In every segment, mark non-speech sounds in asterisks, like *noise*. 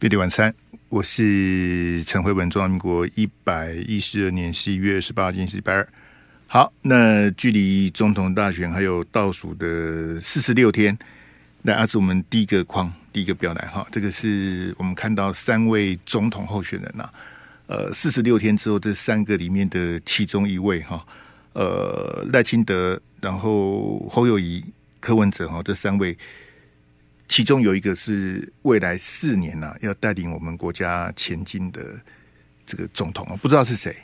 别的晚餐，我是陈慧文，中华民国一百一十二年十一月二十八号，今天是礼拜二。好，那距离总统大选还有倒数的四十六天，那这是我们第一个框，第一个标来哈。这个是我们看到三位总统候选人呐，呃，四十六天之后，这三个里面的其中一位哈，呃，赖清德，然后侯友宜、柯文哲哈，这三位。其中有一个是未来四年呐、啊，要带领我们国家前进的这个总统啊，不知道是谁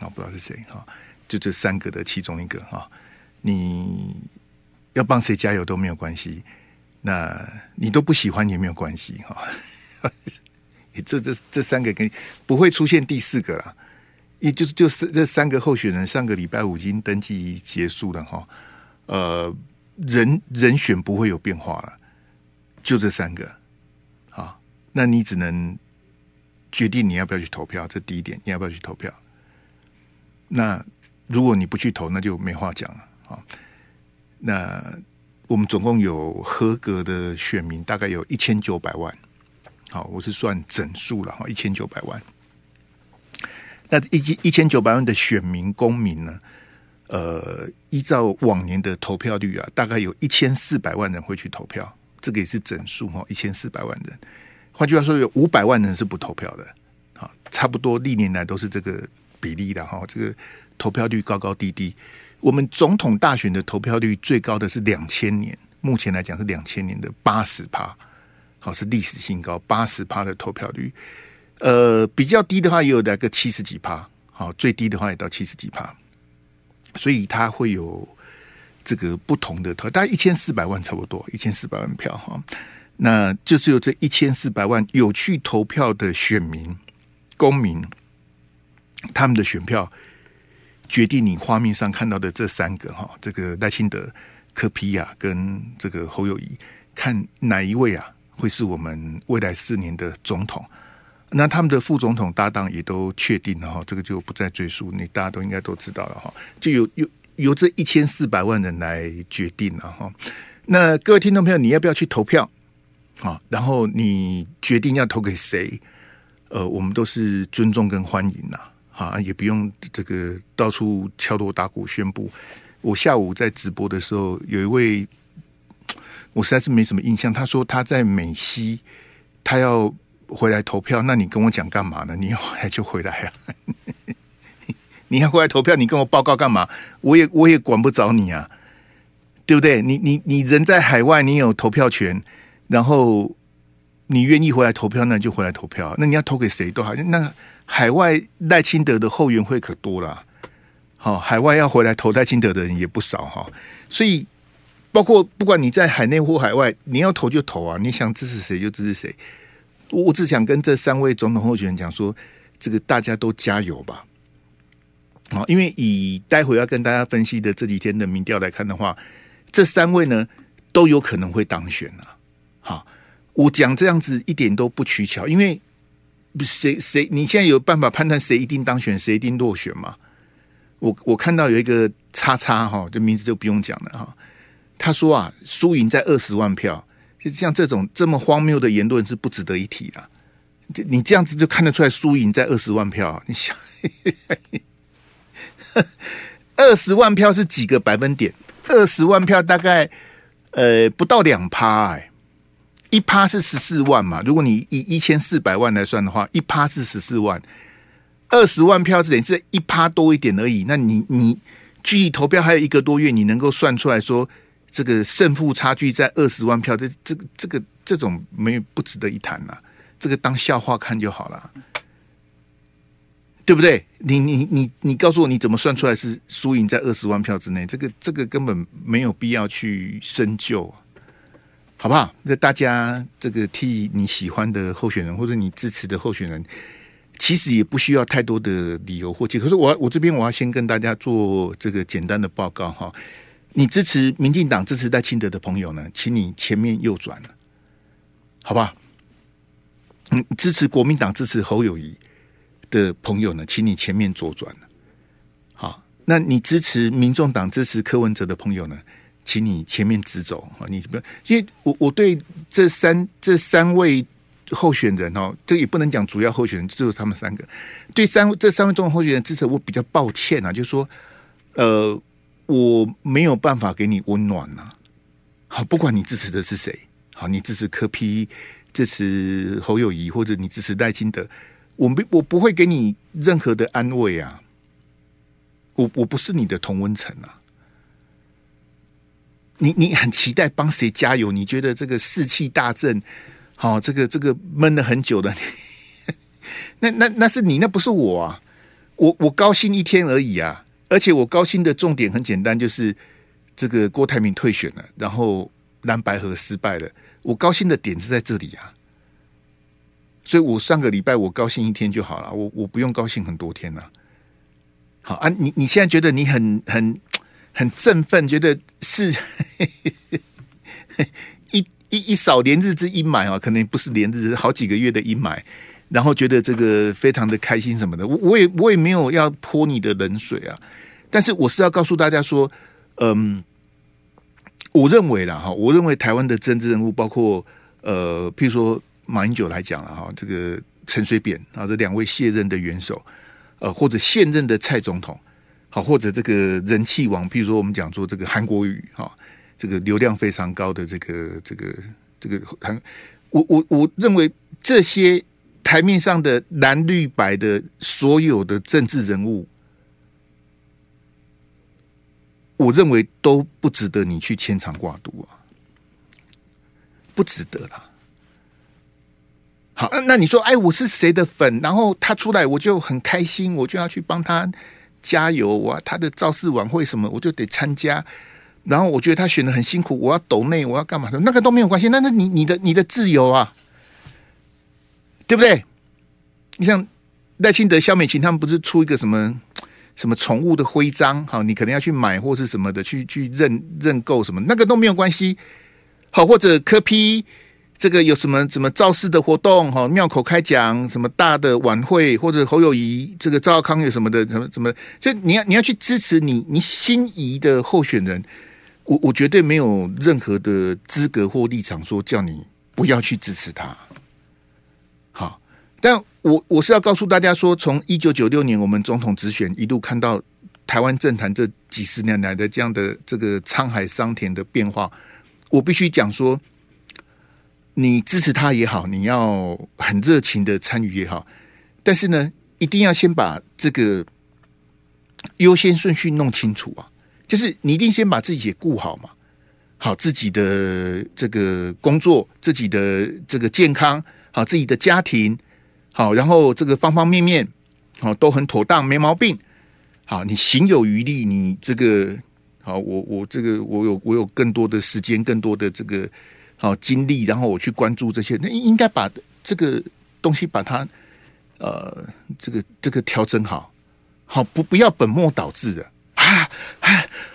啊，不知道是谁哈，就这三个的其中一个哈，你要帮谁加油都没有关系，那你都不喜欢也没有关系哈，*laughs* 这这这三个跟不会出现第四个了，也就是就是这三个候选人上个礼拜五已经登记结束了哈，呃，人人选不会有变化了。就这三个，啊，那你只能决定你要不要去投票。这第一点，你要不要去投票？那如果你不去投，那就没话讲了。啊，那我们总共有合格的选民，大概有一千九百万。好，我是算整数了哈，一千九百万。那一一千九百万的选民公民呢？呃，依照往年的投票率啊，大概有一千四百万人会去投票。这个也是整数哈，一千四百万人。换句话说，有五百万人是不投票的，好，差不多历年来都是这个比例的哈。这个投票率高高低低。我们总统大选的投票率最高的是两千年，目前来讲是两千年的八十趴，好，是历史新高，八十趴的投票率。呃，比较低的话也有来个七十几趴，好，最低的话也到七十几趴，所以它会有。这个不同的投，大概一千四百万差不多，一千四百万票哈，那就是有这一千四百万有去投票的选民、公民，他们的选票决定你画面上看到的这三个哈，这个赖清德、柯 P 啊，跟这个侯友谊，看哪一位啊会是我们未来四年的总统？那他们的副总统搭档也都确定了哈，这个就不再赘述，你大家都应该都知道了哈，就有有。由这一千四百万人来决定了哈，那各位听众朋友，你要不要去投票啊？然后你决定要投给谁？呃，我们都是尊重跟欢迎呐，啊，也不用这个到处敲锣打鼓宣布。我下午在直播的时候，有一位 *tsk* 我实在是没什么印象，他说他在美西，他要回来投票。那你跟我讲干嘛呢？你后来就回来啊。你要过来投票，你跟我报告干嘛？我也我也管不着你啊，对不对？你你你人在海外，你有投票权，然后你愿意回来投票，那就回来投票。那你要投给谁都好。那海外赖清德的后援会可多了，好，海外要回来投赖清德的人也不少哈。所以，包括不管你在海内或海外，你要投就投啊，你想支持谁就支持谁。我只想跟这三位总统候选人讲说，这个大家都加油吧。啊，因为以待会要跟大家分析的这几天的民调来看的话，这三位呢都有可能会当选啊。好，我讲这样子一点都不取巧，因为谁谁你现在有办法判断谁一定当选，谁一定落选吗？我我看到有一个叉叉哈，这名字就不用讲了哈。他说啊，输赢在二十万票，像这种这么荒谬的言论是不值得一提的。你这样子就看得出来输赢在二十万票，你想？*laughs* *laughs* 二十万票是几个百分点？二十万票大概呃不到两趴哎，一趴是十四万嘛。如果你以一千四百万来算的话，一趴是十四万，二十万票是等于是一趴多一点而已。那你你距离投票还有一个多月，你能够算出来说这个胜负差距在二十万票？这这这个这种没有不值得一谈呐，这个当笑话看就好了。对不对？你你你你告诉我你怎么算出来是输赢在二十万票之内？这个这个根本没有必要去深究，好不好？那大家这个替你喜欢的候选人或者你支持的候选人，其实也不需要太多的理由或解。可是我我这边我要先跟大家做这个简单的报告哈。你支持民进党支持戴清德的朋友呢，请你前面右转，好不好？嗯，支持国民党支持侯友宜。的朋友呢，请你前面左转。好，那你支持民众党、支持柯文哲的朋友呢，请你前面直走啊！你不要，因为我我对这三这三位候选人哦，这也不能讲主要候选人，只有他们三个。对三这三位总统候选人支持，我比较抱歉啊，就是说，呃，我没有办法给你温暖呐、啊。好，不管你支持的是谁，好，你支持柯批支持侯友宜，或者你支持赖清德，我没我不会给你任何的安慰啊。我我不是你的同温层啊。你你很期待帮谁加油？你觉得这个士气大振？好，这个这个闷了很久的，*laughs* 那那那是你，那不是我啊！我我高兴一天而已啊！而且我高兴的重点很简单，就是这个郭台铭退选了，然后蓝白河失败了。我高兴的点是在这里啊！所以我上个礼拜我高兴一天就好了，我我不用高兴很多天呐。好啊，你你现在觉得你很很。很振奋，觉得是 *laughs* 一一一扫连日之阴霾啊，可能不是连日，好几个月的阴霾，然后觉得这个非常的开心什么的。我我也我也没有要泼你的冷水啊，但是我是要告诉大家说，嗯，我认为啦哈，我认为台湾的政治人物，包括呃，譬如说马英九来讲了哈，这个陈水扁啊，这两位卸任的元首，呃，或者现任的蔡总统。好，或者这个人气王，比如说我们讲说这个韩国瑜，哈，这个流量非常高的这个这个这个韩，我我我认为这些台面上的蓝绿白的所有的政治人物，我认为都不值得你去牵肠挂肚啊，不值得啦。好，那你说，哎，我是谁的粉？然后他出来，我就很开心，我就要去帮他。加油啊！他的造势晚会什么，我就得参加。然后我觉得他选的很辛苦，我要抖内，我要干嘛的？那个都没有关系。那那你你的你的自由啊，对不对？你像赖清德、萧美琴他们不是出一个什么什么宠物的徽章？好，你可能要去买或是什么的，去去认认购什么，那个都没有关系。好，或者柯 P。这个有什么什么造势的活动哈？庙口开讲什么大的晚会，或者侯友宜这个赵康有什么的什么什么？就你要你要去支持你你心仪的候选人，我我绝对没有任何的资格或立场说叫你不要去支持他。好，但我我是要告诉大家说，从一九九六年我们总统直选一路看到台湾政坛这几十年来的这样的这个沧海桑田的变化，我必须讲说。你支持他也好，你要很热情的参与也好，但是呢，一定要先把这个优先顺序弄清楚啊！就是你一定先把自己也顾好嘛，好自己的这个工作，自己的这个健康，好自己的家庭，好，然后这个方方面面好都很妥当，没毛病。好，你行有余力，你这个好，我我这个我有我有更多的时间，更多的这个。好精力，然后我去关注这些，那应该把这个东西把它呃，这个这个调整好，好不不要本末倒置的啊！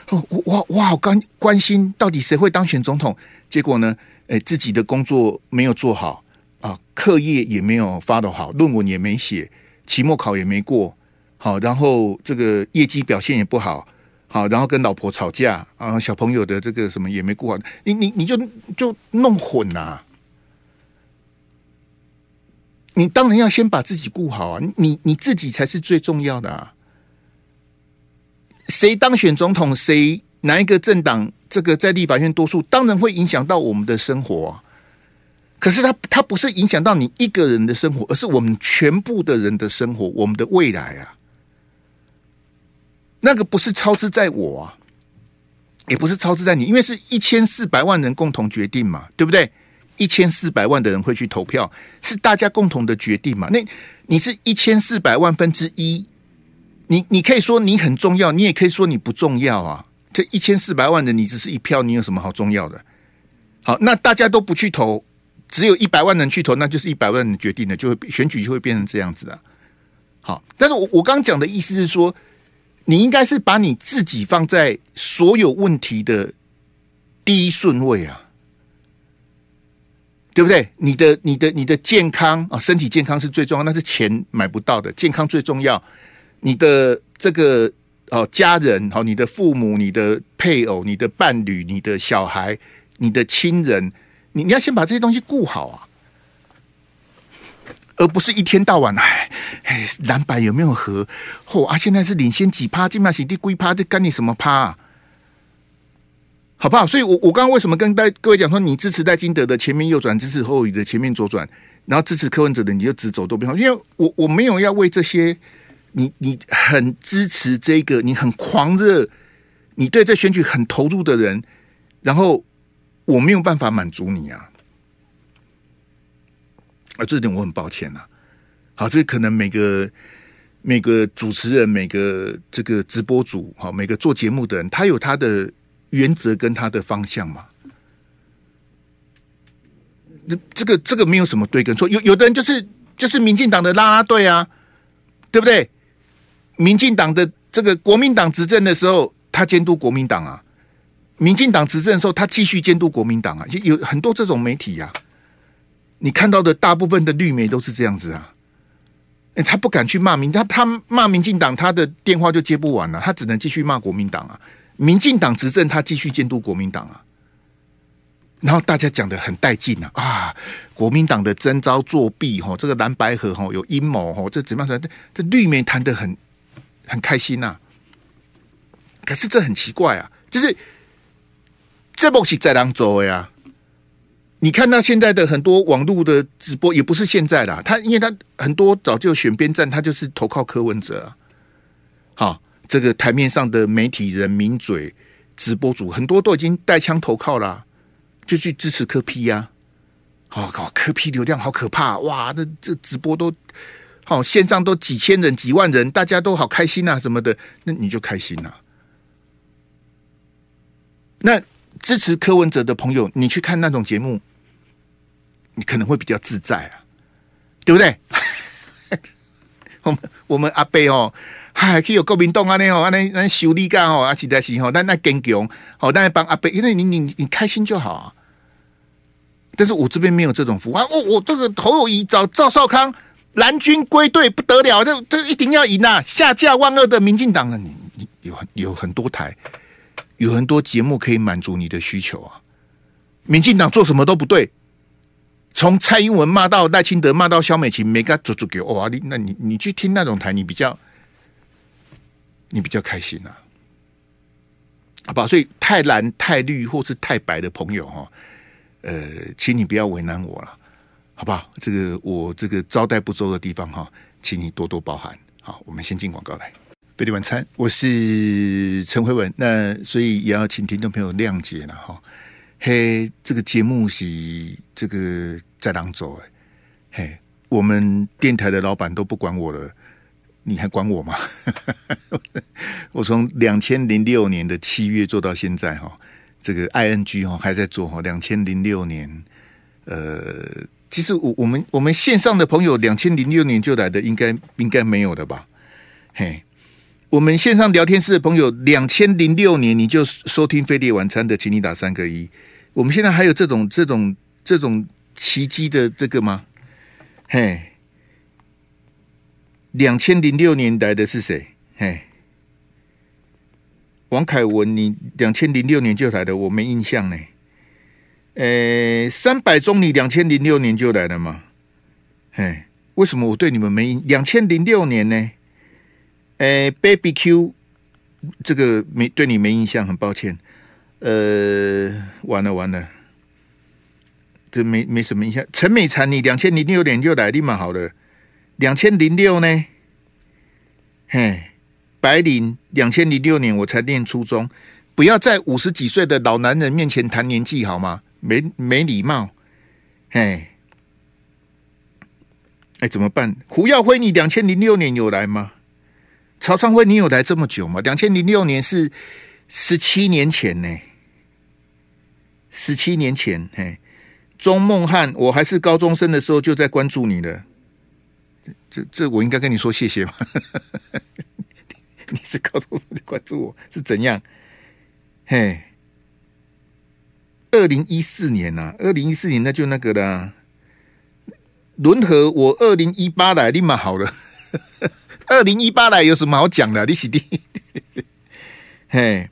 我我我好关关心到底谁会当选总统，结果呢，哎，自己的工作没有做好啊，课业也没有发得好，论文也没写，期末考也没过，好，然后这个业绩表现也不好。好，然后跟老婆吵架啊，小朋友的这个什么也没顾好，你你你就就弄混呐、你当然要先把自己顾好啊，你你自己才是最重要的啊！谁当选总统，谁哪一个政党这个在立法院多数，当然会影响到我们的生活啊。可是他他不是影响到你一个人的生活，而是我们全部的人的生活，我们的未来啊！那个不是操之在我啊，也不是操之在你，因为是一千四百万人共同决定嘛，对不对？一千四百万的人会去投票，是大家共同的决定嘛？那你是一千四百万分之一，你你可以说你很重要，你也可以说你不重要啊。这一千四百万人，你只是一票，你有什么好重要的？好，那大家都不去投，只有一百万人去投，那就是一百万人决定的，就会选举就会变成这样子的。好，但是我我刚讲的意思是说。你应该是把你自己放在所有问题的第一顺位啊，对不对？你的、你的、你的健康啊，身体健康是最重要，那是钱买不到的，健康最重要。你的这个哦，家人好，你的父母、你的配偶、你的伴侣、你的小孩、你的亲人，你你要先把这些东西顾好啊。而不是一天到晚哎哎蓝白有没有和？嚯啊！现在是领先几趴，金马喜地龟趴，这干你什么趴、啊？好不好？所以我我刚刚为什么跟大各位讲说，你支持戴金德的前面右转，支持侯友的前面左转，然后支持柯文哲的你就直走都不好，因为我我没有要为这些你你很支持这个，你很狂热，你对这选举很投入的人，然后我没有办法满足你啊。啊，这点我很抱歉呐、啊。好，这可能每个每个主持人、每个这个直播主、好每个做节目的人，他有他的原则跟他的方向嘛。那这个这个没有什么对跟错，有有的人就是就是民进党的啦啦队啊，对不对？民进党的这个国民党执政的时候，他监督国民党啊；民进党执政的时候，他继续监督国民党啊。有有很多这种媒体呀、啊。你看到的大部分的绿媒都是这样子啊，欸、他不敢去骂民，他他骂民进党，他的电话就接不完了，他只能继续骂国民党啊。民进党执政，他继续监督国民党啊。然后大家讲的很带劲啊啊，国民党的征召作弊哈，这个蓝白合哈有阴谋哈，这怎么样？这这绿媒谈的很很开心呐、啊。可是这很奇怪啊，就是这不是在当做的呀。你看到现在的很多网络的直播，也不是现在啦。他因为他很多早就选边站，他就是投靠柯文哲啊。好，这个台面上的媒体人、名嘴、直播主，很多都已经带枪投靠啦，就去支持柯 P 呀。好，靠，柯 P 流量好可怕哇！这这直播都好，线上都几千人、几万人，大家都好开心啊，什么的，那你就开心啊。那支持柯文哲的朋友，你去看那种节目。你可能会比较自在啊，对不对？*laughs* 我们我们阿伯哦，还可以有国民党啊那哦，那那修理干哦，啊实在是哦，但那坚强好，但是帮阿伯，因为你你你开心就好啊。但是我这边没有这种服务啊，我我这个侯友宜找赵少康，蓝军归队不得了，这这一定要赢啊！下架万恶的民进党啊，你你有很有很多台，有很多节目可以满足你的需求啊。民进党做什么都不对。从蔡英文骂到赖清德，骂到萧美琴，没个足足给哇！你那你你去听那种台，你比较你比较开心呐、啊，好不好？所以太蓝、太绿或是太白的朋友哈，呃，请你不要为难我了，好不好？这个我这个招待不周的地方哈，请你多多包涵。好，我们先进广告来，费力晚餐，我是陈慧文，那所以也要请听众朋友谅解了哈。嘿，这个节目是这个在当走哎，嘿，我们电台的老板都不管我了，你还管我吗？*laughs* 我从两千零六年的七月做到现在哈，这个 ING 哈还在做哈。两千零六年，呃，其实我我们我们线上的朋友，两千零六年就来的，应该应该没有的吧？嘿，我们线上聊天室的朋友，两千零六年你就收听飞碟晚餐的，请你打三个一。我们现在还有这种这种这种奇迹的这个吗？嘿，两千零六年来的是谁？嘿，王凯文，你两千零六年就来的，我没印象呢。诶，三百中你两千零六年就来了吗？嘿，为什么我对你们没印？两千零六年呢？诶，Baby Q，这个没对你没印象，很抱歉。呃，完了完了，这没没什么印象。陈美婵，你两千零六年就来，立马好了。两千零六呢？嘿，白领，两千零六年我才念初中，不要在五十几岁的老男人面前谈年纪好吗？没没礼貌。嘿，哎，怎么办？胡耀辉，你两千零六年有来吗？曹昌辉，你有来这么久吗？两千零六年是十七年前呢。十七年前，嘿，钟梦汉，我还是高中生的时候就在关注你了。这这，我应该跟你说谢谢吗？*laughs* 你是高中生就关注我是怎样？嘿，二零一四年呐、啊，二零一四年那就那个啦。轮和我二零一八来立马好了，*laughs* 二零一八来有什么好讲的？你起弟，*laughs* 嘿，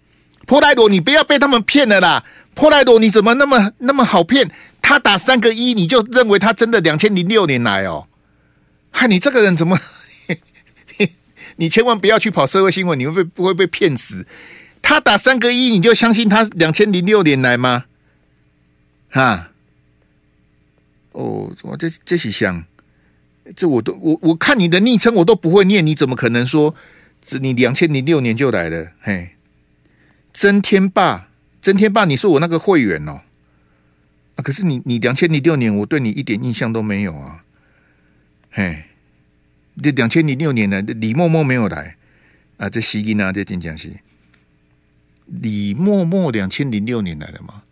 波莱罗，你不要被他们骗了啦。波莱罗，你怎么那么那么好骗？他打三个一，你就认为他真的两千零六年来哦？嗨，你这个人怎么？*laughs* 你千万不要去跑社会新闻，你会被不会被骗死？他打三个一，你就相信他两千零六年来吗？哈？哦，我这这是想，这我都我我看你的昵称我都不会念，你怎么可能说是你两千零六年就来了？嘿，曾天霸，曾天霸，你是我那个会员哦。啊，可是你你两千零六年，我对你一点印象都没有啊。嘿，这两千零六年呢，李默默没有来啊，这西音啊，这金江西，李默默两千零六年来的吗？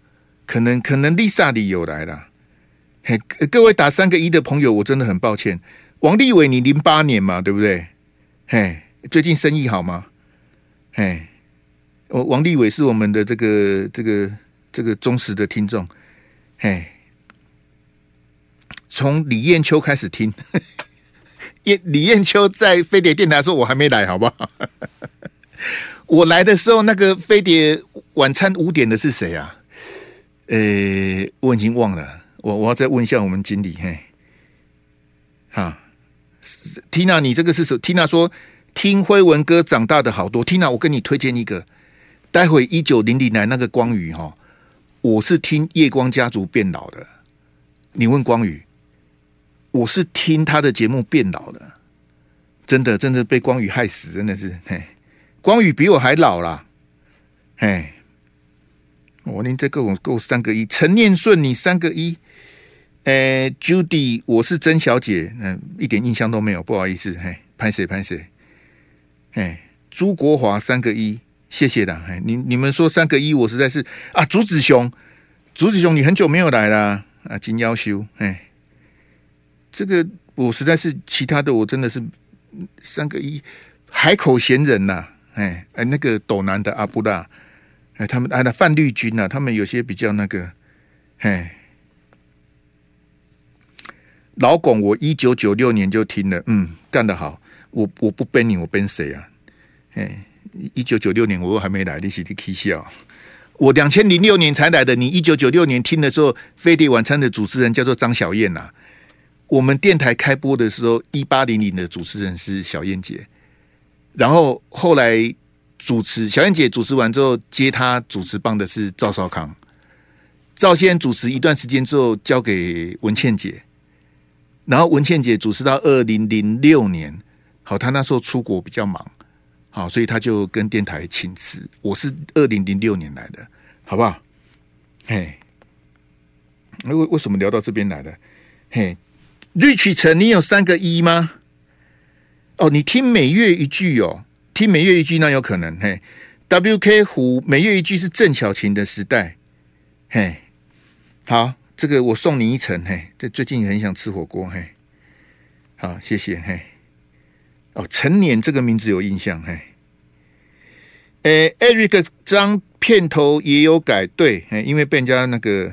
可能可能丽萨里有来了。嘿，各位打三个一的朋友，我真的很抱歉。王立伟，你零八年嘛，对不对？嘿，最近生意好吗？嘿，哦王立伟是我们的这个这个这个忠实的听众。嘿，从李艳秋开始听，李李艳秋在飞碟电台说：“我还没来，好不好？” *laughs* 我来的时候，那个飞碟晚餐五点的是谁啊？呃，我已经忘了。我我要再问一下我们经理。嘿，哈，Tina，你这个是什？Tina 说听辉文哥长大的好多。Tina，我跟你推荐一个，待会一九零零来那个光宇哈。我是听夜光家族变老的，你问光宇，我是听他的节目变老的，真的，真的被光宇害死，真的是，嘿，光宇比我还老啦，嘿，我您这个我够三个一，陈念顺你三个一，诶，Judy 我是曾小姐，嗯，一点印象都没有，不好意思，嘿，拍谁拍谁，嘿，朱国华三个一。谢谢的，哎，你你们说三个一，我实在是啊，竹子兄，竹子兄，你很久没有来了啊，金夭寿，哎，这个我实在是其他的，我真的是三个一，海口闲人呐，哎哎，那个斗南的阿布拉，哎，他们啊那范绿军呐，他们有些比较那个，哎，老龚，我一九九六年就听了，嗯，干得好，我我不背你，我背谁啊？哎。一九九六年我又还没来，你是你起笑。我两千零六年才来的，你一九九六年听的时候，飞碟晚餐的主持人叫做张小燕呐。我们电台开播的时候，一八零零的主持人是小燕姐，然后后来主持小燕姐主持完之后，接她主持棒的是赵少康。赵先主持一段时间之后，交给文倩姐，然后文倩姐主持到二零零六年，好，她那时候出国比较忙。好，所以他就跟电台请辞。我是二零零六年来的，好不好？嘿，为为什么聊到这边来的？嘿瑞曲城，你有三个一吗？哦，你听每月一句哦，听每月一句那有可能。嘿，WK 胡每月一句是郑小琴的时代。嘿，好，这个我送你一程。嘿，这最近很想吃火锅。嘿，好，谢谢。嘿。哦，陈年这个名字有印象，嘿，诶，Eric 张片头也有改，对，因为被人家那个，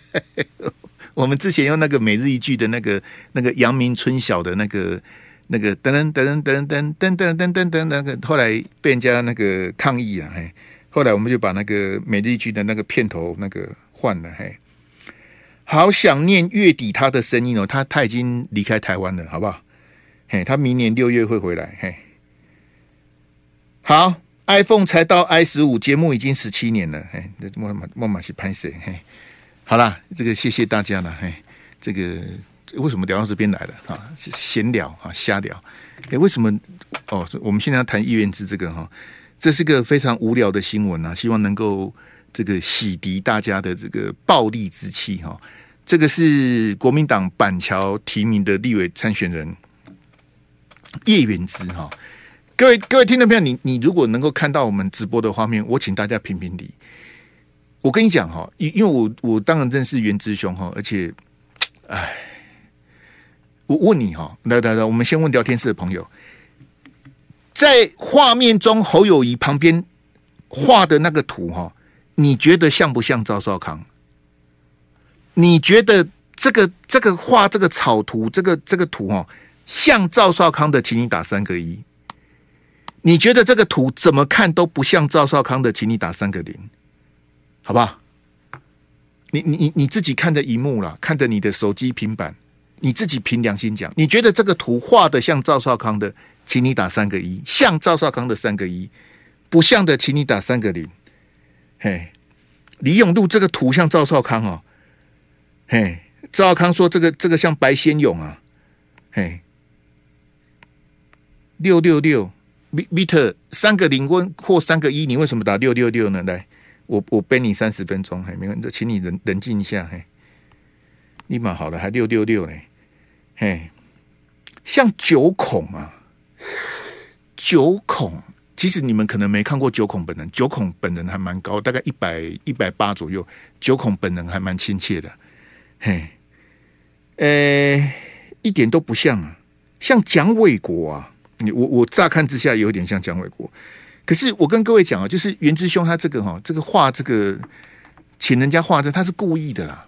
*laughs* 我们之前用那个每日一句的那个那个阳明春晓的那个那个噔噔噔噔噔噔噔噔噔噔那个，后来被人家那个抗议啊，嘿，后来我们就把那个每日一句的那个片头那个换了，嘿，好想念月底他的声音哦，他他已经离开台湾了，好不好？嘿，他明年六月会回来。嘿，好，iPhone 才到 i 十五，节目已经十七年了。嘿，这莫马莫马是拍谁？嘿，好啦，这个谢谢大家了。嘿，这个为什么聊到这边来了？啊，闲聊啊，瞎聊。哎，为什么？哦，我们现在要谈叶元之这个哈，这是个非常无聊的新闻啊，希望能够这个洗涤大家的这个暴戾之气哈。这个是国民党板桥提名的立委参选人。叶元之哈，各位各位听众朋友，你你如果能够看到我们直播的画面，我请大家评评理。我跟你讲哈，因因为我我当然认识元之兄哈，而且，哎，我问你哈，来来来，我们先问聊天室的朋友，在画面中侯友谊旁边画的那个图哈，你觉得像不像赵少康？你觉得这个这个画这个草图这个这个图哈？像赵少康的，请你打三个一。你觉得这个图怎么看都不像赵少康的，请你打三个零，好不好？你你你你自己看着荧幕了，看着你的手机平板，你自己凭良心讲，你觉得这个图画的像赵少康的，请你打三个一；像赵少康的三个一，不像的，请你打三个零。嘿，李永禄这个图像赵少康哦。嘿，赵少康说这个这个像白先勇啊。嘿，六六六，米米特三个零温或三个一，你为什么打六六六呢？来，我我背你三十分钟，嘿，没问题，请你冷冷静一下，嘿，立马好了，还六六六呢。嘿，像九孔啊，九孔，其实你们可能没看过九孔本人，九孔本人还蛮高，大概一百一百八左右，九孔本人还蛮亲切的，嘿，呃，一点都不像啊，像蒋纬国啊，你我我乍看之下有点像蒋纬国，可是我跟各位讲啊，就是袁之兄他这个哈，这个画这个，请人家画这他是故意的啦，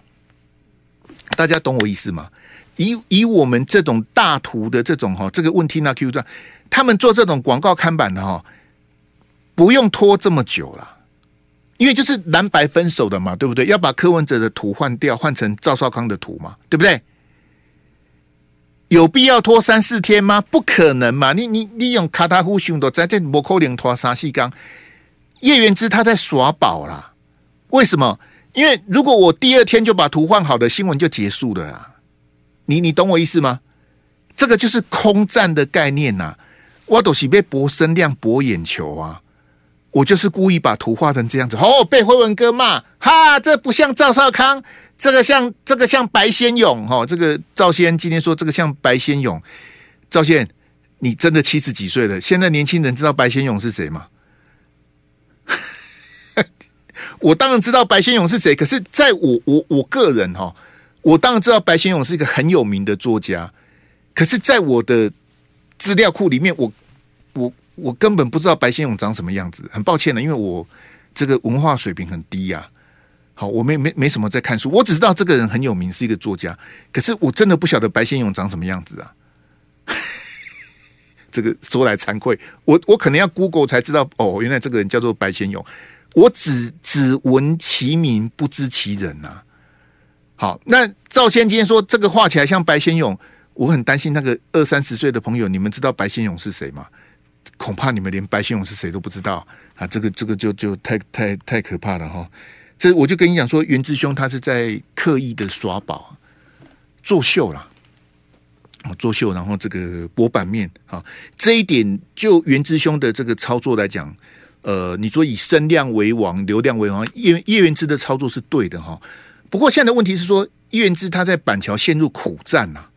大家懂我意思吗？以以我们这种大图的这种哈，这个问题那 Q 的，他们做这种广告看板的哈，不用拖这么久了，因为就是蓝白分手的嘛，对不对？要把柯文哲的图换掉，换成赵少康的图嘛，对不对？有必要拖三四天吗？不可能嘛！你你你用卡塔夫兄弟在这摩扣零拖沙西刚，叶元之他在耍宝啦。为什么？因为如果我第二天就把图换好的新闻就结束了啊。你你懂我意思吗？这个就是空战的概念呐、啊，我都是被博声量、博眼球啊！我就是故意把图画成这样子，哦，被辉文哥骂，哈，这不像赵少康，这个像这个像白先勇，哈、哦，这个赵先今天说这个像白先勇，赵先，你真的七十几岁了，现在年轻人知道白先勇是谁吗？*laughs* 我当然知道白先勇是谁，可是在我我我个人哈、我当然知道白先勇是一个很有名的作家，可是，在我的资料库里面，我我我根本不知道白先勇长什么样子。很抱歉的，因为我这个文化水平很低呀、好，我没没没什么在看书，我只知道这个人很有名，是一个作家。可是我真的不晓得白先勇长什么样子啊。*laughs* 这个说来惭愧，我我可能要 Google 才知道哦，原来这个人叫做白先勇。我只只闻其名，不知其人呐、啊。好，那赵先今天说这个画起来像白先勇，我很担心那个二三十岁的朋友，你们知道白先勇是谁吗？恐怕你们连白先勇是谁都不知道啊！这个这个就就太太太可怕了哈！这我就跟你讲说，元志兄他是在刻意的耍宝、作秀啦，作秀，然后这个博版面啊，这一点就元之兄的这个操作来讲，呃，你说以声量为王、流量为王，叶叶元之的操作是对的哈。不过现在的问题是说，叶元之他在板桥陷入苦战呐、啊。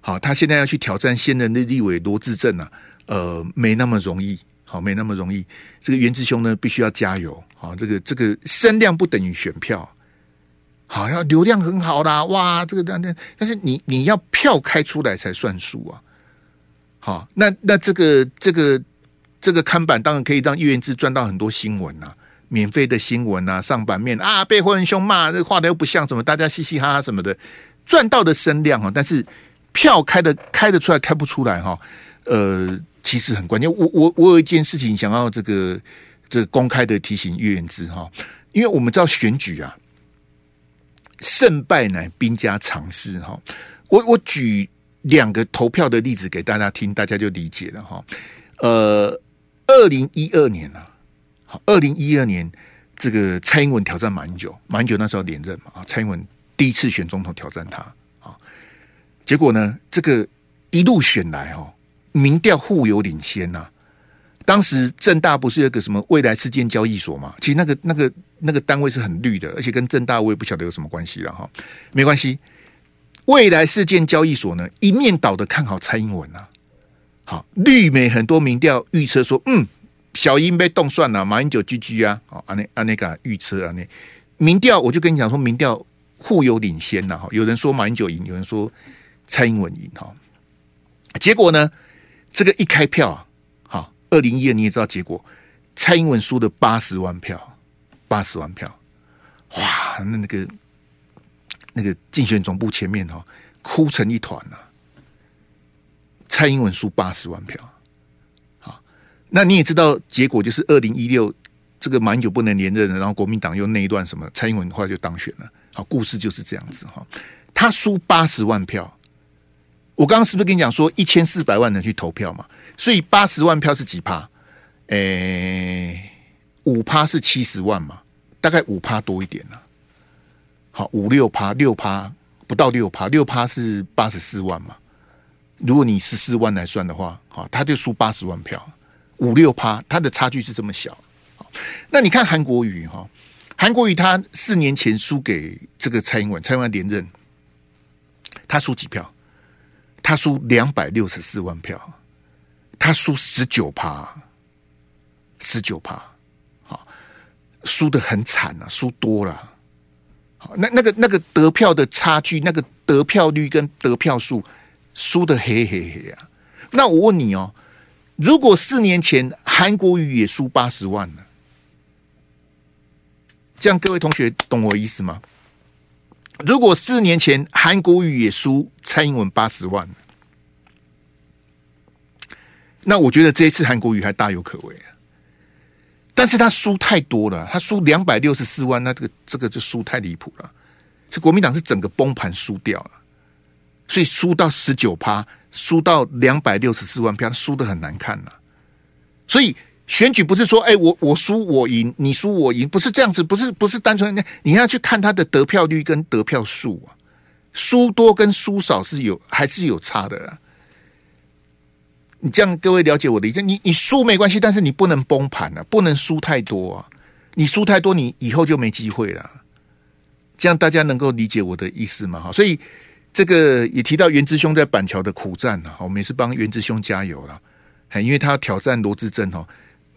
好，他现在要去挑战现任的立委罗志正啊，呃，没那么容易。好，没那么容易。这个元之兄呢，必须要加油。好，这个这个声量不等于选票。好，要流量很好啦，哇，这个但但但是你你要票开出来才算数啊。好，那那这个这个这个看板当然可以让叶元之赚到很多新闻啊。免费的新闻啊，上版面啊，被辉文兄骂，这画的又不像什么，大家嘻嘻哈哈什么的，赚到的声量啊，但是票开的开得出来，开不出来哈，呃，其实很关键。我我我有一件事情想要这个这公开的提醒叶元之哈，因为我们知道选举啊，胜败乃兵家常事哈。我我举两个投票的例子给大家听，大家就理解了哈。呃，二零一二年啊。好，二零一二年，这个蔡英文挑战马英九，马英九那时候连任嘛啊，蔡英文第一次选总统挑战他啊，结果呢，这个一路选来哈，民调互有领先呐、当时正大不是有个什么未来事件交易所嘛？其实那个那个那个单位是很绿的，而且跟正大我也不晓得有什么关系了哈。没关系，未来事件交易所呢，一面倒的看好蔡英文啊。好，绿媒很多民调预测说，嗯。小英被动算了，马英九 GG 啊！好，安内安内个预测啊，那民调我就跟你讲说，民调互有领先呐。哈，有人说马英九赢，有人说蔡英文赢。哈，结果呢，这个一开票啊，二零一二你也知道结果，蔡英文输的八十万票，八十万票，哇！那那个那个竞选总部前面哈，哭成一团了。蔡英文输八十万票。好那你也知道结果就是二零一六这个蛮久不能连任的，然后国民党又那一段什么蔡英文后来就当选了。好，故事就是这样子哈。他输八十万票，我刚刚是不是跟你讲说一千四百万人去投票嘛？所以八十万票是几趴？诶，五趴是七十万嘛？大概五趴多一点呢。好，五六趴，六趴不到六趴，六趴是八十四万嘛？如果你十四万来算的话，好，他就输八十万票，五六趴，他的差距是这么小。那你看韩国瑜哈，韩国瑜他四年前输给这个蔡英文，蔡英文连任，他输几票？他输两百六十四万票，他输十九趴，十九趴，好，输得很惨啊，输多了。好，那那个那个得票的差距，那个得票率跟得票数输的黑黑黑啊！那我问你哦，如果四年前韩国瑜也输八十万呢？这样各位同学懂我意思吗？如果四年前韩国瑜也输蔡英文八十万，那我觉得这一次韩国瑜还大有可为啊。但是他输太多了，他输两百六十四万，那这个这个就输太离谱了。这国民党是整个崩盘输掉了，所以输到十九趴，输到两百六十四万票，输的很难看了。所以选举不是说，哎，我我输我赢，你输我赢，不是这样子，不是不是单纯的，你要去看他的得票率跟得票数啊，输多跟输少是有还是有差的啊。你这样，各位了解我的意思？你你输没关系，但是你不能崩盘啊，不能输太多啊！你输太多，你以后就没机会了。这样大家能够理解我的意思吗？哈，所以这个也提到袁之兄在板桥的苦战啊，我们也是帮袁之兄加油了。因为他挑战罗志正哈，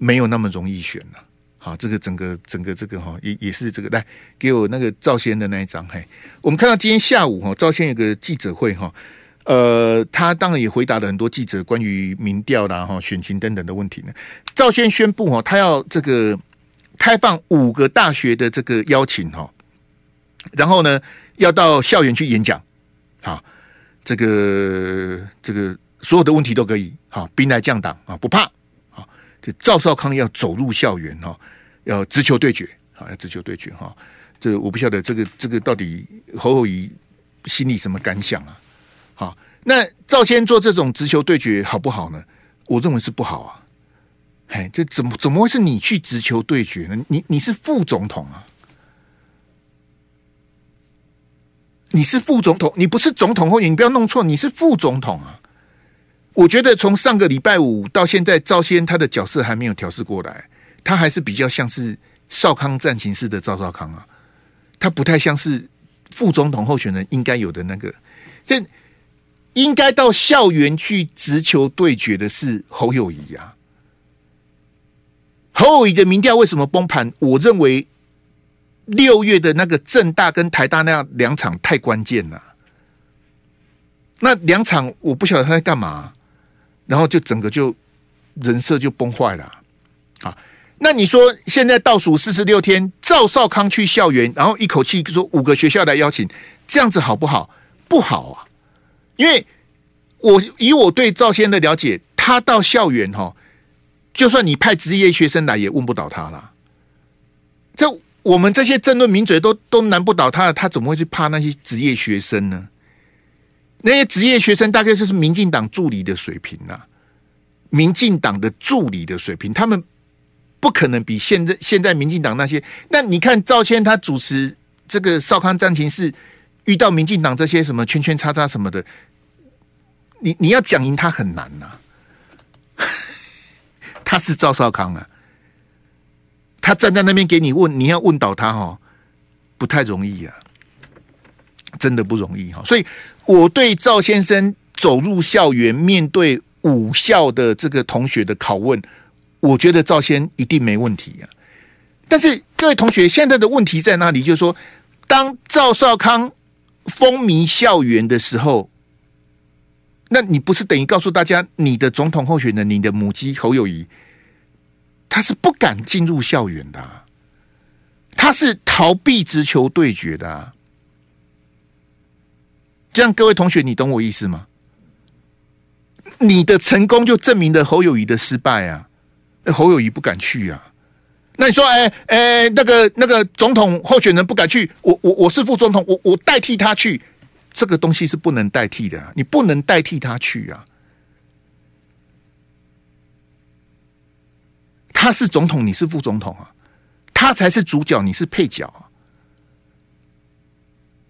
没有那么容易选了。好，这个整个整个这个哈，也也是这个来给我那个赵先的那一张。嘿，我们看到今天下午哈，赵先有个记者会哈。呃，他当然也回答了很多记者关于民调啦、哈选情等等的问题呢。赵先宣布哈，他要这个开放五个大学的这个邀请哈，然后呢要到校园去演讲，好，这个这个所有的问题都可以，好兵来将挡啊，不怕，这赵少康要走入校园哈，要直球对决，好，要直球对决哈。这我不晓得这个这个到底侯友宜心里什么感想啊？好，那赵先做这种直球对决好不好呢？我认为是不好啊。嘿，这怎么怎么会是你去直球对决呢？你你是副总统啊，你是副总统，你不是总统候选，你不要弄错，你是副总统啊。我觉得从上个礼拜五到现在，赵先他的角色还没有调试过来，他还是比较像是少康战情室的赵少康啊，他不太像是副总统候选人应该有的那个这。应该到校园去直球对决的是侯友宜啊！侯友宜的民调为什么崩盘？我认为六月的那个政大跟台大那两场太关键了。那两场我不晓得他在干嘛，然后就整个就人设就崩坏了啊！那你说现在倒数四十六天，赵少康去校园，然后一口气说五个学校来邀请，这样子好不好？不好啊！因为我以我对赵先的了解，他到校园哈，就算你派职业学生来，也问不倒他了。这我们这些争论名嘴都都难不倒他，他怎么会去怕那些职业学生呢？那些职业学生大概就是民进党助理的水平啊，民进党的助理的水平，他们不可能比现在现在民进党那些。那你看赵先他主持这个少康战情室。遇到民进党这些什么圈圈叉叉什么的，你你要讲赢他很难呐、啊。*laughs* 他是赵少康啊，他站在那边给你问，你要问倒他哈，不太容易啊，真的不容易哈。所以我对赵先生走入校园，面对五校的这个同学的拷问，我觉得赵先一定没问题呀、啊。但是各位同学，现在的问题在哪里？就是说，当赵少康。风靡校园的时候，那你不是等于告诉大家，你的总统候选人，你的母鸡侯友宜，他是不敢进入校园的，他是逃避直球对决的。这样，各位同学，你懂我意思吗？你的成功就证明了侯友谊的失败啊！侯友谊不敢去啊。那你说，哎、哎、那个那个总统候选人不敢去，我我我是副总统，我我代替他去，这个东西是不能代替的啊，你不能代替他去啊。他是总统，你是副总统啊，他才是主角，你是配角啊。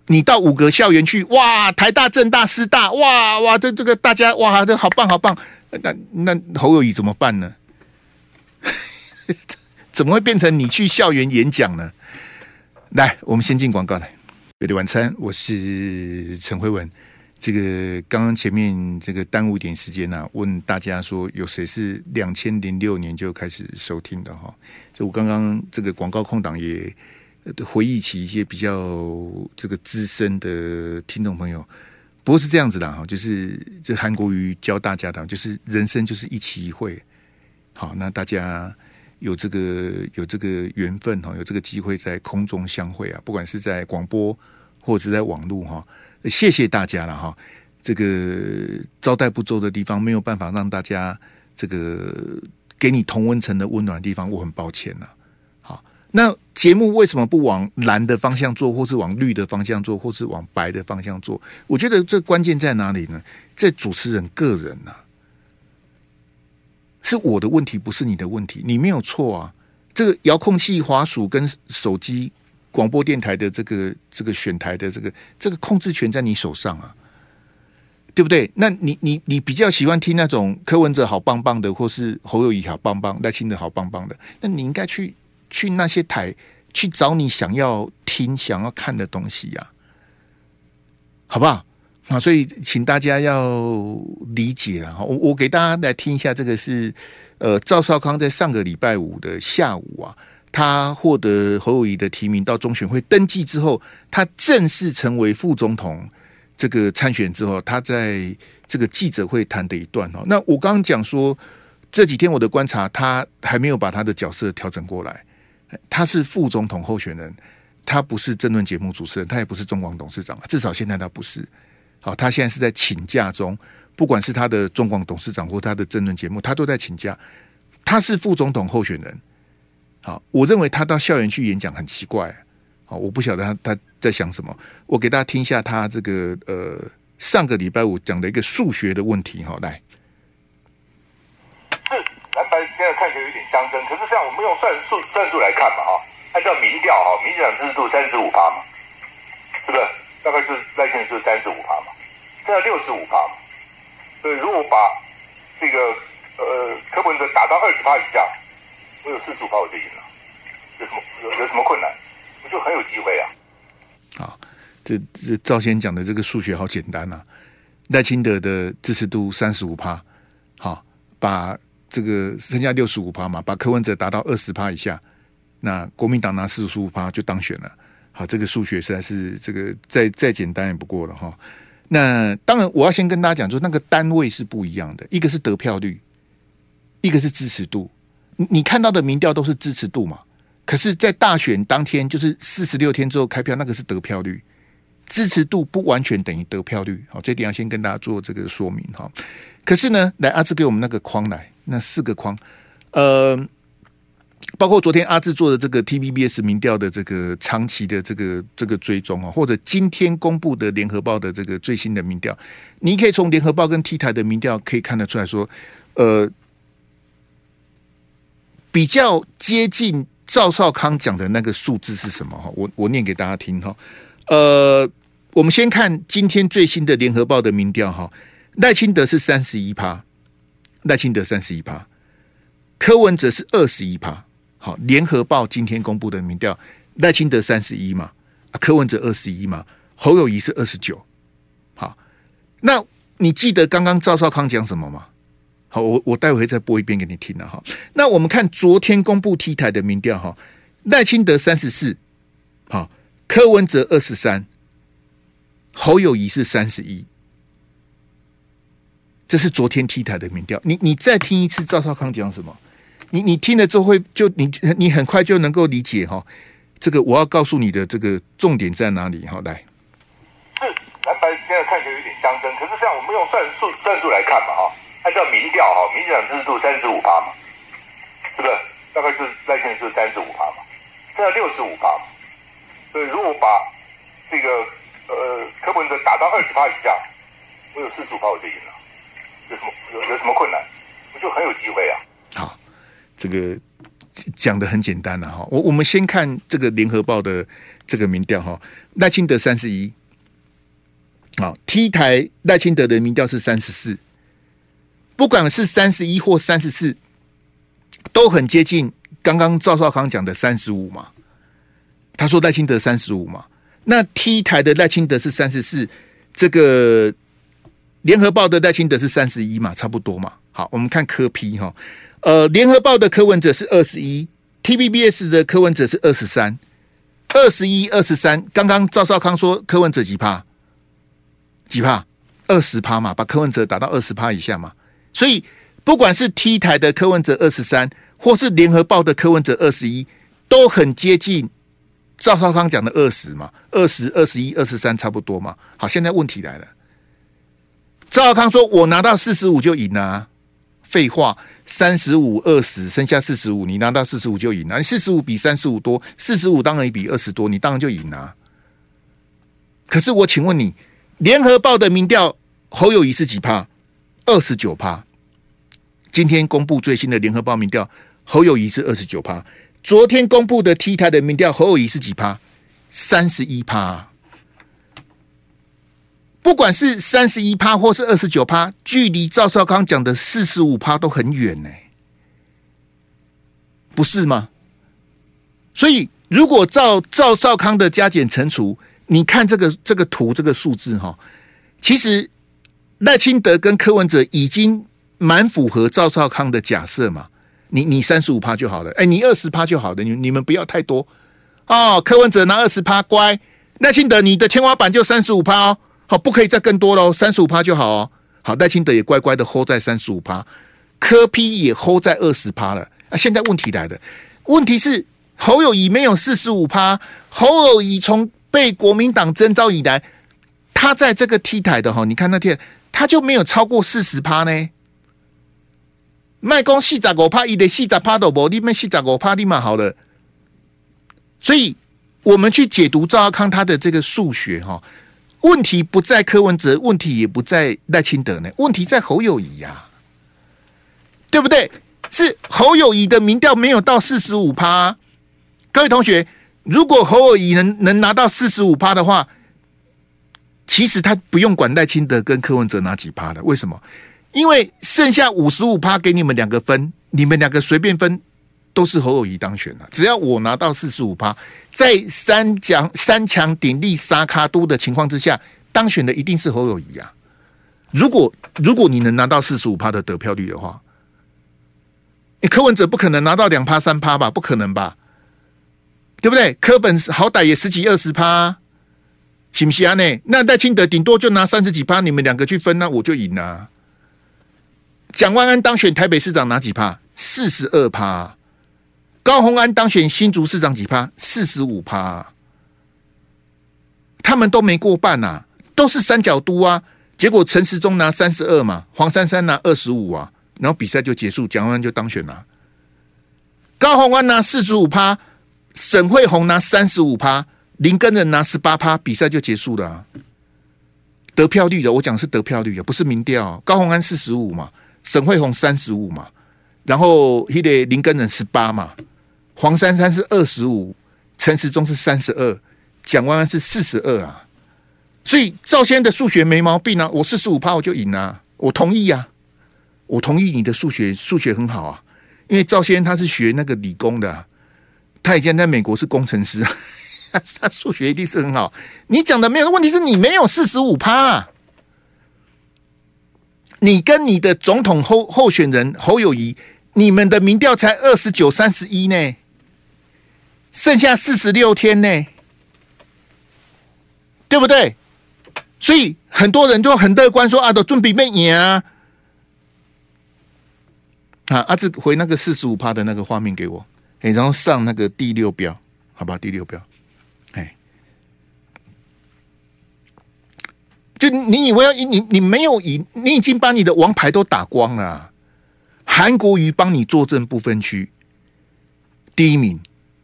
你到五个校园去，哇，台大、政大、师大，哇哇，这这个大家哇，这好棒好棒。那那侯友宜怎么办呢？*laughs* 怎么会变成你去校园演讲呢？来，我们先进广告来。美丽晚餐，我是陈慧文。这个刚刚前面这个耽误一点时间呢、啊，问大家说有谁是两千零六年就开始收听的哈？就我刚刚这个广告空档也回忆起一些比较这个资深的听众朋友。不过是这样子的哈，就是这韩国瑜教大家的，就是人生就是一期一会。好，那大家有这个有这个缘分哈，有这个机会在空中相会啊，不管是在广播或者是在网络哈。谢谢大家了哈，这个招待不周的地方没有办法让大家这个给你同温层的温暖的地方，我很抱歉了。好，那节目为什么不往蓝的方向做，或是往绿的方向做，或是往白的方向做？我觉得这关键在哪里呢？在主持人个人呐，是我的问题，不是你的问题，你没有错啊。这个遥控器、滑鼠跟手机。广播电台的这个这个选台的这个这个控制权在你手上啊，对不对？那你你你比较喜欢听那种柯文哲好棒棒的，或是侯友谊好棒棒、赖清德好棒棒的，那你应该去去那些台去找你想要听、想要看的东西呀、啊，好不好？啊，所以请大家要理解啊！我我给大家来听一下，这个是呃赵少康在上个礼拜五的下午啊。他获得侯友谊的提名到中选会登记之后，他正式成为副总统这个参选之后，他在这个记者会谈的一段哦。那我刚刚讲说，这几天我的观察，他还没有把他的角色调整过来。他是副总统候选人，他不是政论节目主持人，他也不是中广董事长，至少现在他不是。好，他现在是在请假中，不管是他的中广董事长或他的政论节目，他都在请假。他是副总统候选人。好，我认为他到校园去演讲很奇怪。好，我不晓得他他在想什么。我给大家听一下他这个呃上个礼拜五讲的一个数学的问题。好，来，蓝白现在看起来有点相争，可是这样我们用算数算数来看嘛，哈，按照民调哈，民调支持度三十五趴嘛，是不是？大概就是赖清德就是三十五趴嘛，现在六十五趴嘛。所以如果把这个呃柯文哲打到二十趴以下。我有四十五趴我就赢了，有什么有有什么困难？我就很有机会啊！好，这这赵先讲的这个数学好简单啊！赖清德的支持度三十五趴，好，把这个剩下六十五趴嘛，把柯文哲达到二十趴以下，那国民党拿四十五趴就当选了。好，这个数学实在是这个再再简单也不过了哈。那当然，我要先跟大家讲说，那个单位是不一样的，一个是得票率，一个是支持度。你看到的民调都是支持度嘛？可是，在大选当天，就是四十六天之后开票，那个是得票率，支持度不完全等于得票率。好，这点要先跟大家做这个说明哈。可是呢，来阿志给我们那个框来，那四个框，呃，包括昨天阿志做的这个 TVBS 民调的这个长期的这个这个追踪啊，或者今天公布的联合报的这个最新的民调，你可以从联合报跟 T 台的民调可以看得出来说，呃。比较接近赵少康讲的那个数字是什么？哈，我我念给大家听哈。呃，我们先看今天最新的联合报的民调哈，赖清德是三十一趴，赖清德三十一趴，柯文哲是二十一趴。好，联合报今天公布的民调，赖清德三十一嘛，柯文哲二十一嘛，侯友谊是二十九。好，那你记得刚刚赵少康讲什么吗？好，我我待会再播一遍给你听了哈。那我们看昨天公布 T 台的民调哈，赖清德三十四，好，柯文哲二十三，侯友谊是三十一，这是昨天 T 台的民调。你你再听一次赵少康讲什么？你你听了之后会就你你很快就能够理解哈。这个我要告诉你的这个重点在哪里？哈，来，是蓝白现在看起来有点相争，可是这样我们用算数算数来看嘛哈。按照民调哈，民调支持度三十五趴嘛，是不是？大概就是赖清德就是三十五趴嘛，现在六十五趴嘛。所以如果把这个呃柯文哲打到二十趴以下，我有四十五趴我就赢了，有什么有有什么困难？我就很有机会啊。好，这个讲的很简单了哈。我我们先看这个联合报的这个民调哈，赖清德三十一，好，T 台赖清德的民调是三十四，不管是三十一或三十四，都很接近刚刚赵少康讲的三十五嘛。他说赖清德三十五嘛，那 T 台的赖清德是三十四，这个联合报的赖清德是三十一嘛，差不多嘛。好，我们看科 P 哈，呃，联合报的柯文哲是二十一，TVBS 的柯文哲是二十三，二十一二十三。刚刚赵少康说柯文哲几趴？几趴？二十趴嘛，把柯文哲打到二十趴以下嘛。所以不管是 T 台的柯文哲二十三，或是联合报的柯文哲二十一，都很接近。赵少康讲的二十嘛，二十二十一、二十三差不多嘛。好，现在问题来了。赵少康说：“我拿到四十五就赢啊。”废话，三十五、二十，剩下四十五，你拿到四十五就赢了。四十五比三十五多，四十五当然比二十多，你当然就赢了。可是我请问你，联合报的民调侯友宜是几趴？二十九趴。今天公布最新的联合报民调，侯友宜是二十九趴。昨天公布的 T 台的民调，侯友宜是几趴？三十一趴。不管是三十一趴或是二十九趴，距离赵少康讲的四十五趴都很远呢，不是吗？所以，如果照赵少康的加减乘除，你看这个这个图这个数字哈，其实赖清德跟柯文哲已经蛮符合赵少康的假设嘛。你你三十五趴就好了，哎，你二十趴就好了，你你们不要太多哦。柯文哲拿二十趴，乖。赖清德，你的天花板就三十五趴哦，好，不可以再更多喽，三十五趴就好哦。好，赖清德也乖乖的 hold 在三十五趴，柯 P 也 hold 在二十趴了。啊，现在问题来了，问题是侯友宜没有四十五趴，侯友宜从被国民党征召以来，他在这个 T 台的哈，你看那天他就没有超过四十趴呢。卖公四十五趴，一的四十趴都无，你们四十五趴立马好了。所以，我们去解读赵阿康他的这个数学哈，问题不在柯文哲，问题也不在赖清德呢，问题在侯友谊呀、啊，对不对？是侯友谊的民调没有到四十五趴。各位同学，如果侯友谊能能拿到四十五趴的话，其实他不用管赖清德跟柯文哲拿几趴的，为什么？因为剩下五十五趴给你们两个分，你们两个随便分都是侯友宜当选了。只要我拿到四十五趴，在三强三强鼎立沙卡都的情况之下，当选的一定是侯友宜啊！如果如果你能拿到四十五趴的得票率的话，你柯文哲不可能拿到两趴三趴吧？不可能吧？对不对？柯本好歹也十几二十趴，行不行啊？呢？那赖清德顶多就拿三十几趴，你们两个去分，那我就赢了。蒋万安当选台北市长拿几趴？四十二趴。高虹安当选新竹市长几趴？四十五趴。他们都没过半呐、啊，都是三角都啊。结果陈时中拿三十二嘛，黄珊珊拿二十五啊，然后比赛就结束，蒋万就当选了。高虹安拿四十五趴，沈慧虹拿三十五趴，林根仁拿十八趴，比赛就结束了、啊。得票率的，我讲是得票率的，不是民调。高虹安四十五嘛。沈慧虹三十五嘛，然后那个林根仁十八嘛，黄珊珊是二十五，陈时中是三十二，蒋万安是四十二啊。所以赵先的数学没毛病啊，我四十五趴我就赢啊，我同意啊，我同意你的数学数学很好啊，因为赵先他是学那个理工的，他以前在美国是工程师，*laughs* 他数学一定是很好。你讲的没有问题，是你没有四十五趴啊。你跟你的总统候候选人侯友谊，你们的民调才二十九、三十一呢，剩下四十六天呢，对不对？所以很多人就很乐观说啊，都准备没赢啊。啊，阿志回那个四十五趴的那个画面给我，哎，然后上那个第六标，好吧，第六标。就你以为要你你没有赢，你已经把你的王牌都打光了。韩国瑜帮你坐镇不分区第一名，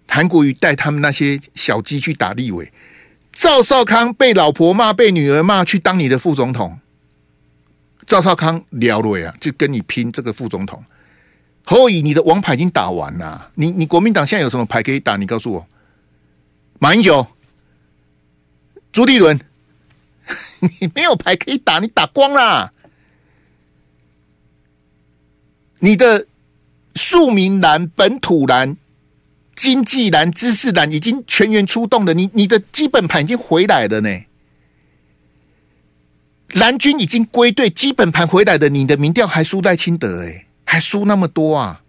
韩国瑜带他们那些小鸡去打立委，赵少康被老婆骂，被女儿骂，去当你的副总统。赵少康聊了呀，就跟你拼这个副总统。侯友宜，你的王牌已经打完了。你你国民党现在有什么牌可以打？你告诉我。马英九、朱立伦，*laughs* 你没有牌可以打，你打光了。你的庶民蓝、本土蓝。经济蓝、知识蓝已经全员出动了，你你的基本盘已经回来了呢。蓝军已经归队，基本盘回来的，你的民调还输在清德哎，还输那么多啊！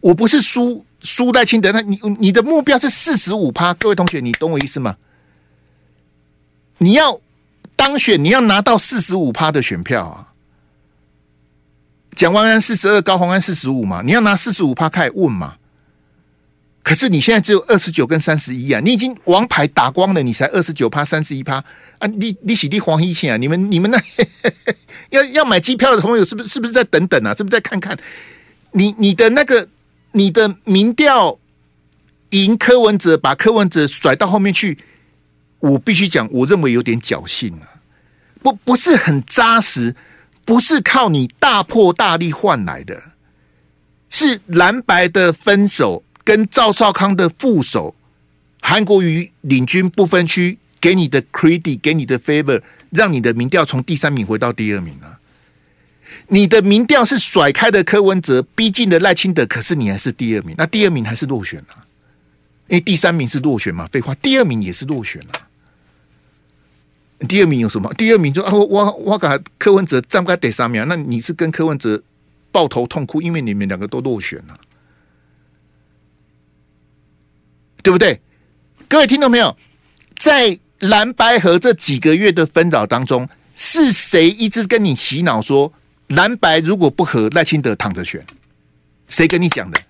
我不是输输在清德，那你你的目标是四十五趴，各位同学，你懂我意思吗？你要当选，你要拿到四十五趴的选票啊！蒋万安四十二，高虹安四十五嘛，你要拿四十五趴开始问嘛。可是你现在只有二十九跟三十一啊！你已经王牌打光了，你才二十九趴、三十一趴啊！你你洗地黄一线啊！你们你们那 *laughs* 要要买机票的朋友是不是是不是再等等啊？是不是再看看？你你的那个你的民调赢柯文哲，把柯文哲甩到后面去，我必须讲，我认为有点侥幸啊！不不是很扎实，不是靠你大破大立换来的，是蓝白的分手。跟赵少康的副手韩国瑜领军不分区，给你的 credit，给你的 favor，让你的民调从第三名回到第二名啊！你的民调是甩开的柯文哲，逼近的赖清德，可是你还是第二名，那第二名还是落选啊？因为第三名是落选嘛？废话，第二名也是落选啊！第二名有什么？第二名就啊，我我我讲柯文哲站不在第三名，那你是跟柯文哲抱头痛哭，因为你们两个都落选了。对不对？各位听到没有？在蓝白合这几个月的纷扰当中，是谁一直跟你洗脑说蓝白如果不合，赖清德躺着选？谁跟你讲的？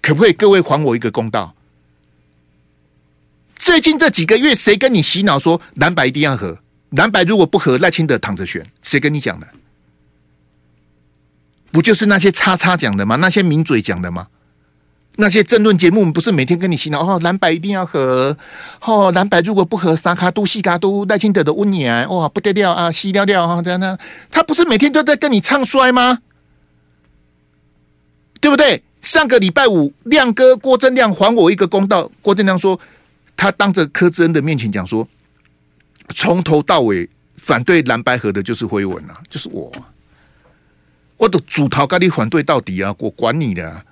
可不可以各位还我一个公道？最近这几个月，谁跟你洗脑说蓝白一定要和？蓝白如果不和，赖清德躺着选？谁跟你讲的？不就是那些叉叉讲的吗？那些名嘴讲的吗？那些政论节目不是每天跟你洗脑哦，蓝白一定要和哦，蓝白如果不合，三卡都西卡都赖清德的温年哇不得了啊，西了了啊这样呢，他不是每天都在跟你唱衰吗？对不对？上个礼拜五，亮哥郭正亮还我一个公道。郭正亮说，他当着柯志恩的面前讲说，从头到尾反对蓝白合的就是辉文啊，就是我，我都主逃跟你反对到底啊，我管你的。啊！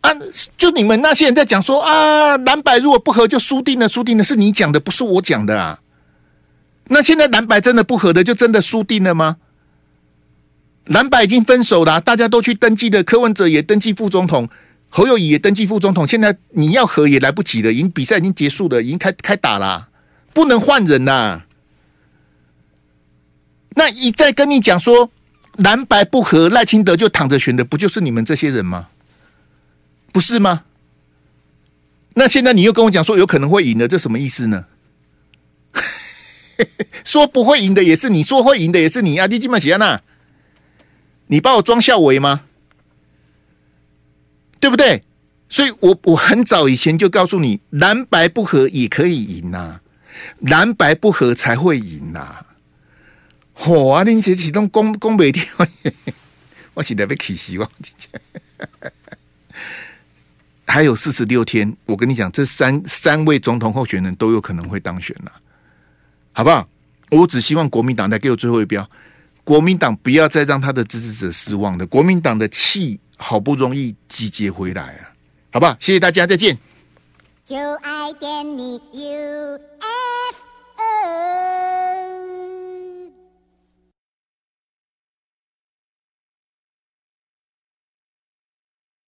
啊就你们那些人在讲说啊，蓝白如果不合就输定了，输定了是你讲的，不是我讲的啊。那现在蓝白真的不合的，就真的输定了吗？蓝白已经分手了，大家都去登记的，柯文哲也登记副总统，侯友宜也登记副总统。现在你要合也来不及了，已经比赛已经结束了，已经开开打了，不能换人呐。那一再跟你讲说蓝白不合，赖清德就躺着选的，不就是你们这些人吗？不是吗？那现在你又跟我讲说有可能会赢的，这什么意思呢？*laughs* 说不会赢的也是你，说会赢的也是你啊！你这么写呢？你把我装校委吗？对不对？所以我我很早以前就告诉你，蓝白不合也可以赢呐、啊，蓝白不合才会赢呐、啊。嚯啊！你这启动攻攻北天，我现在被气死我！还有四十六天，我跟你讲，这三三位总统候选人都有可能会当选了，好不好？我只希望国民党再给我最后一标，国民党不要再让他的支持者失望了。国民党的气好不容易集结回来啊，好不好？谢谢大家，再见。就爱点你 UFO